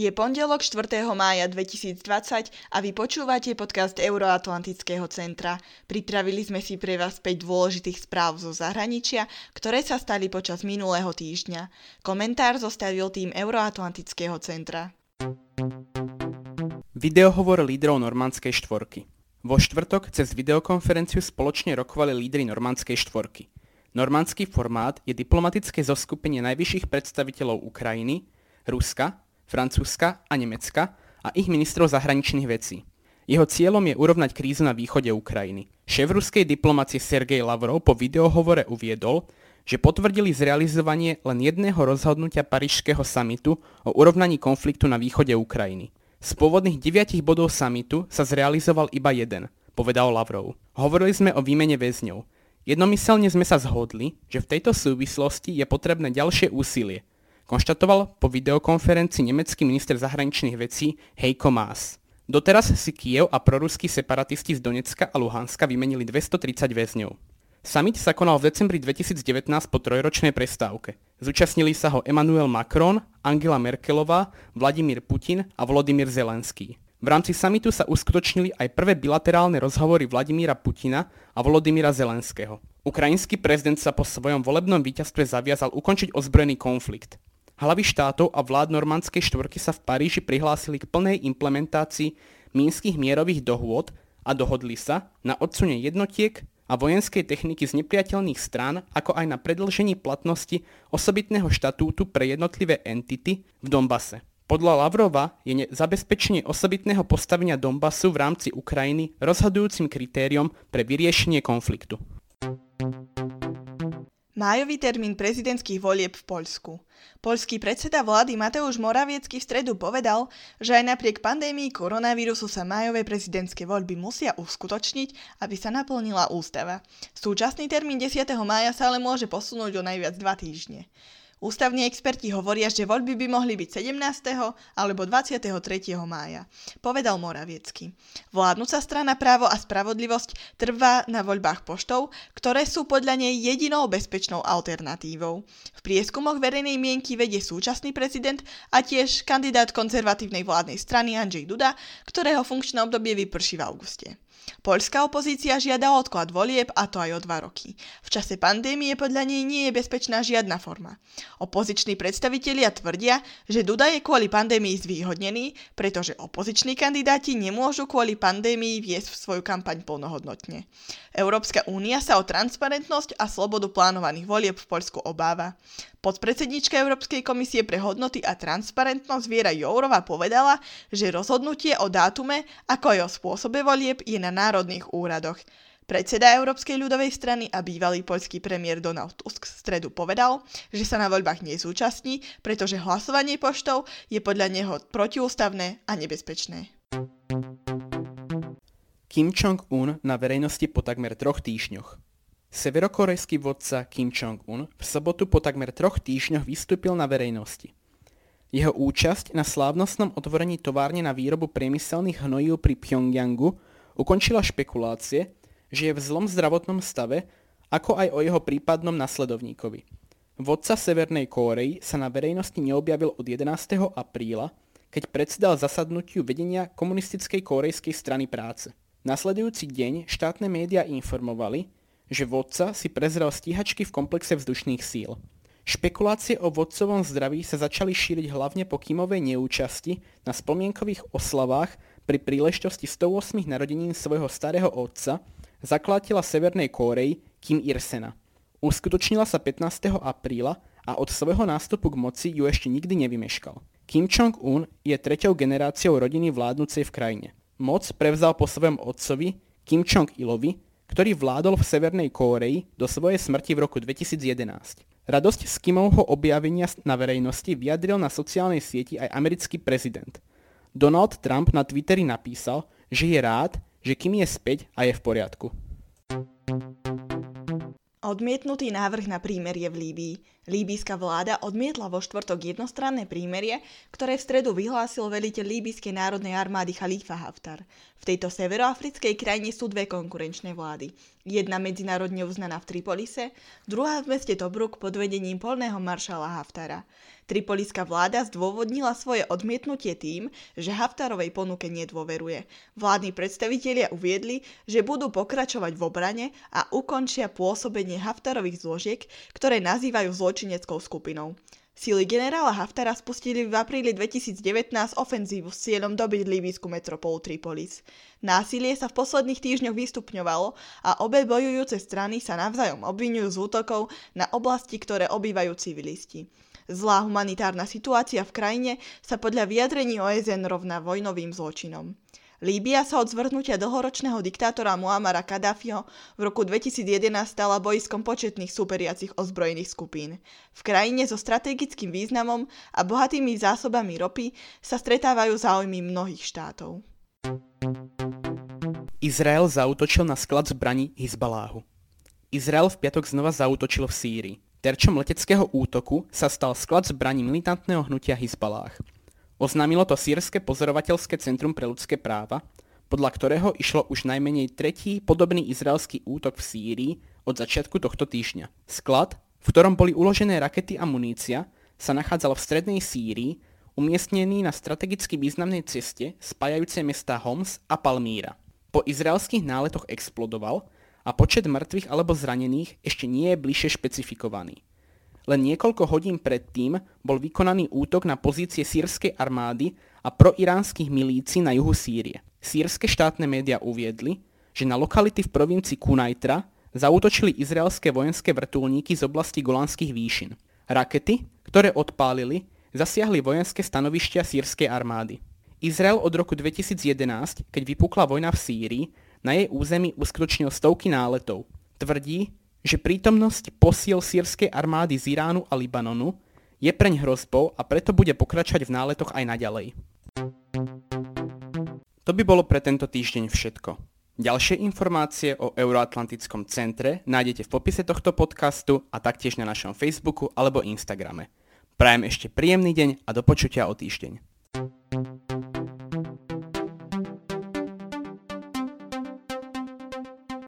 Je pondelok 4. mája 2020 a vy počúvate podcast Euroatlantického centra. Pripravili sme si pre vás 5 dôležitých správ zo zahraničia, ktoré sa stali počas minulého týždňa. Komentár zostavil tým Euroatlantického centra. Videohovor lídrov normandskej štvorky. Vo štvrtok cez videokonferenciu spoločne rokovali lídry normandskej štvorky. Normandský formát je diplomatické zoskupenie najvyšších predstaviteľov Ukrajiny, Ruska, Francúzska a Nemecka a ich ministrov zahraničných vecí. Jeho cieľom je urovnať krízu na východe Ukrajiny. Šéf ruskej diplomácie Sergej Lavrov po videohovore uviedol, že potvrdili zrealizovanie len jedného rozhodnutia Parížského samitu o urovnaní konfliktu na východe Ukrajiny. Z pôvodných deviatich bodov samitu sa zrealizoval iba jeden, povedal Lavrov. Hovorili sme o výmene väzňov. Jednomyselne sme sa zhodli, že v tejto súvislosti je potrebné ďalšie úsilie, konštatoval po videokonferencii nemecký minister zahraničných vecí Heiko Maas. Doteraz si Kiev a proruskí separatisti z Donecka a Luhanska vymenili 230 väzňov. Summit sa konal v decembri 2019 po trojročnej prestávke. Zúčastnili sa ho Emmanuel Macron, Angela Merkelová, Vladimír Putin a Volodymyr Zelenský. V rámci samitu sa uskutočnili aj prvé bilaterálne rozhovory Vladimíra Putina a Volodymyra Zelenského. Ukrajinský prezident sa po svojom volebnom víťazstve zaviazal ukončiť ozbrojený konflikt. Hlavy štátov a vlád normandskej štvorky sa v Paríži prihlásili k plnej implementácii mínskych mierových dohôd a dohodli sa na odsune jednotiek a vojenskej techniky z nepriateľných strán, ako aj na predlžení platnosti osobitného štatútu pre jednotlivé entity v Dombase. Podľa Lavrova je zabezpečenie osobitného postavenia Donbasu v rámci Ukrajiny rozhodujúcim kritériom pre vyriešenie konfliktu. Májový termín prezidentských volieb v Poľsku. Poľský predseda vlády Mateusz Moraviecky v stredu povedal, že aj napriek pandémii koronavírusu sa májové prezidentské voľby musia uskutočniť, aby sa naplnila ústava. Súčasný termín 10. mája sa ale môže posunúť o najviac dva týždne. Ústavní experti hovoria, že voľby by mohli byť 17. alebo 23. mája, povedal Moraviecky. Vládnúca strana Právo a spravodlivosť trvá na voľbách poštov, ktoré sú podľa nej jedinou bezpečnou alternatívou. V prieskumoch verejnej mienky vedie súčasný prezident a tiež kandidát konzervatívnej vládnej strany Andrzej Duda, ktorého funkčné obdobie vyprší v auguste. Poľská opozícia žiada odklad volieb a to aj o dva roky. V čase pandémie podľa nej nie je bezpečná žiadna forma. Opoziční predstavitelia tvrdia, že Duda je kvôli pandémii zvýhodnený, pretože opoziční kandidáti nemôžu kvôli pandémii viesť svoju kampaň plnohodnotne. Európska únia sa o transparentnosť a slobodu plánovaných volieb v Poľsku obáva. Podpredsednička Európskej komisie pre hodnoty a transparentnosť Viera Jourova povedala, že rozhodnutie o dátume, ako aj o spôsobe volieb je na národných úradoch. Predseda Európskej ľudovej strany a bývalý poľský premiér Donald Tusk v stredu povedal, že sa na voľbách nezúčastní, pretože hlasovanie poštov je podľa neho protiústavné a nebezpečné. Kim Jong-un na verejnosti po takmer troch týždňoch. Severokorejský vodca Kim Jong-un v sobotu po takmer troch týždňoch vystúpil na verejnosti. Jeho účasť na slávnostnom otvorení továrne na výrobu priemyselných hnojív pri Pyongyangu ukončila špekulácie, že je v zlom zdravotnom stave, ako aj o jeho prípadnom nasledovníkovi. Vodca Severnej Kórei sa na verejnosti neobjavil od 11. apríla, keď predsedal zasadnutiu vedenia komunistickej kórejskej strany práce. Nasledujúci deň štátne médiá informovali, že vodca si prezrel stíhačky v komplexe vzdušných síl. Špekulácie o vodcovom zdraví sa začali šíriť hlavne po Kimovej neúčasti na spomienkových oslavách pri príležitosti 108 narodenín svojho starého otca, zakladateľa Severnej Kórei Kim Ir-sena. Uskutočnila sa 15. apríla a od svojho nástupu k moci ju ešte nikdy nevymeškal. Kim Jong-un je treťou generáciou rodiny vládnucej v krajine. Moc prevzal po svojom otcovi Kim Jong-ilovi, ktorý vládol v Severnej Kóreji do svojej smrti v roku 2011. Radosť z Kimovho objavenia na verejnosti vyjadril na sociálnej sieti aj americký prezident. Donald Trump na Twitteri napísal, že je rád, že Kim je späť a je v poriadku. Odmietnutý návrh na prímerie v Líbii. Líbijská vláda odmietla vo štvrtok jednostranné prímerie, ktoré v stredu vyhlásil veliteľ Líbijskej národnej armády Khalifa Haftar. V tejto severoafrickej krajine sú dve konkurenčné vlády. Jedna medzinárodne uznaná v Tripolise, druhá v meste Tobruk pod vedením polného maršala Haftara. Tripoliská vláda zdôvodnila svoje odmietnutie tým, že Haftarovej ponuke nedôveruje. Vládni predstavitelia uviedli, že budú pokračovať v obrane a ukončia pôsobenie Haftarových zložiek, ktoré nazývajú zločineckou skupinou. Sily generála Haftara spustili v apríli 2019 ofenzívu s cieľom dobiť líbysku metropolu Tripolis. Násilie sa v posledných týždňoch vystupňovalo a obe bojujúce strany sa navzájom obvinujú z útokov na oblasti, ktoré obývajú civilisti. Zlá humanitárna situácia v krajine sa podľa vyjadrení OSN rovná vojnovým zločinom. Líbia sa od zvrhnutia dlhoročného diktátora Muamara Kadáfiho v roku 2011 stala bojskom početných superiacich ozbrojených skupín. V krajine so strategickým významom a bohatými zásobami ropy sa stretávajú záujmy mnohých štátov. Izrael zautočil na sklad zbraní Hizbaláhu. Izrael v piatok znova zautočil v Sýrii. Terčom leteckého útoku sa stal sklad zbraní militantného hnutia Hizbalách. Oznámilo to Sýrske pozorovateľské centrum pre ľudské práva, podľa ktorého išlo už najmenej tretí podobný izraelský útok v Sýrii od začiatku tohto týždňa. Sklad, v ktorom boli uložené rakety a munícia, sa nachádzal v strednej Sýrii, umiestnený na strategicky významnej ceste spájajúcej mesta Homs a Palmíra. Po izraelských náletoch explodoval a počet mŕtvych alebo zranených ešte nie je bližšie špecifikovaný. Len niekoľko hodín predtým bol vykonaný útok na pozície sírskej armády a proiránskych milícií na juhu Sýrie. Sýrske štátne médiá uviedli, že na lokality v provincii Kunajtra zautočili izraelské vojenské vrtulníky z oblasti Golanských výšin. Rakety, ktoré odpálili, zasiahli vojenské stanovištia sírskej armády. Izrael od roku 2011, keď vypukla vojna v Sýrii, na jej území uskutočnil stovky náletov. Tvrdí, že prítomnosť posíl sírskej armády z Iránu a Libanonu je preň hrozbou a preto bude pokračovať v náletoch aj naďalej. To by bolo pre tento týždeň všetko. Ďalšie informácie o Euroatlantickom centre nájdete v popise tohto podcastu a taktiež na našom Facebooku alebo Instagrame. Prajem ešte príjemný deň a do počutia o týždeň.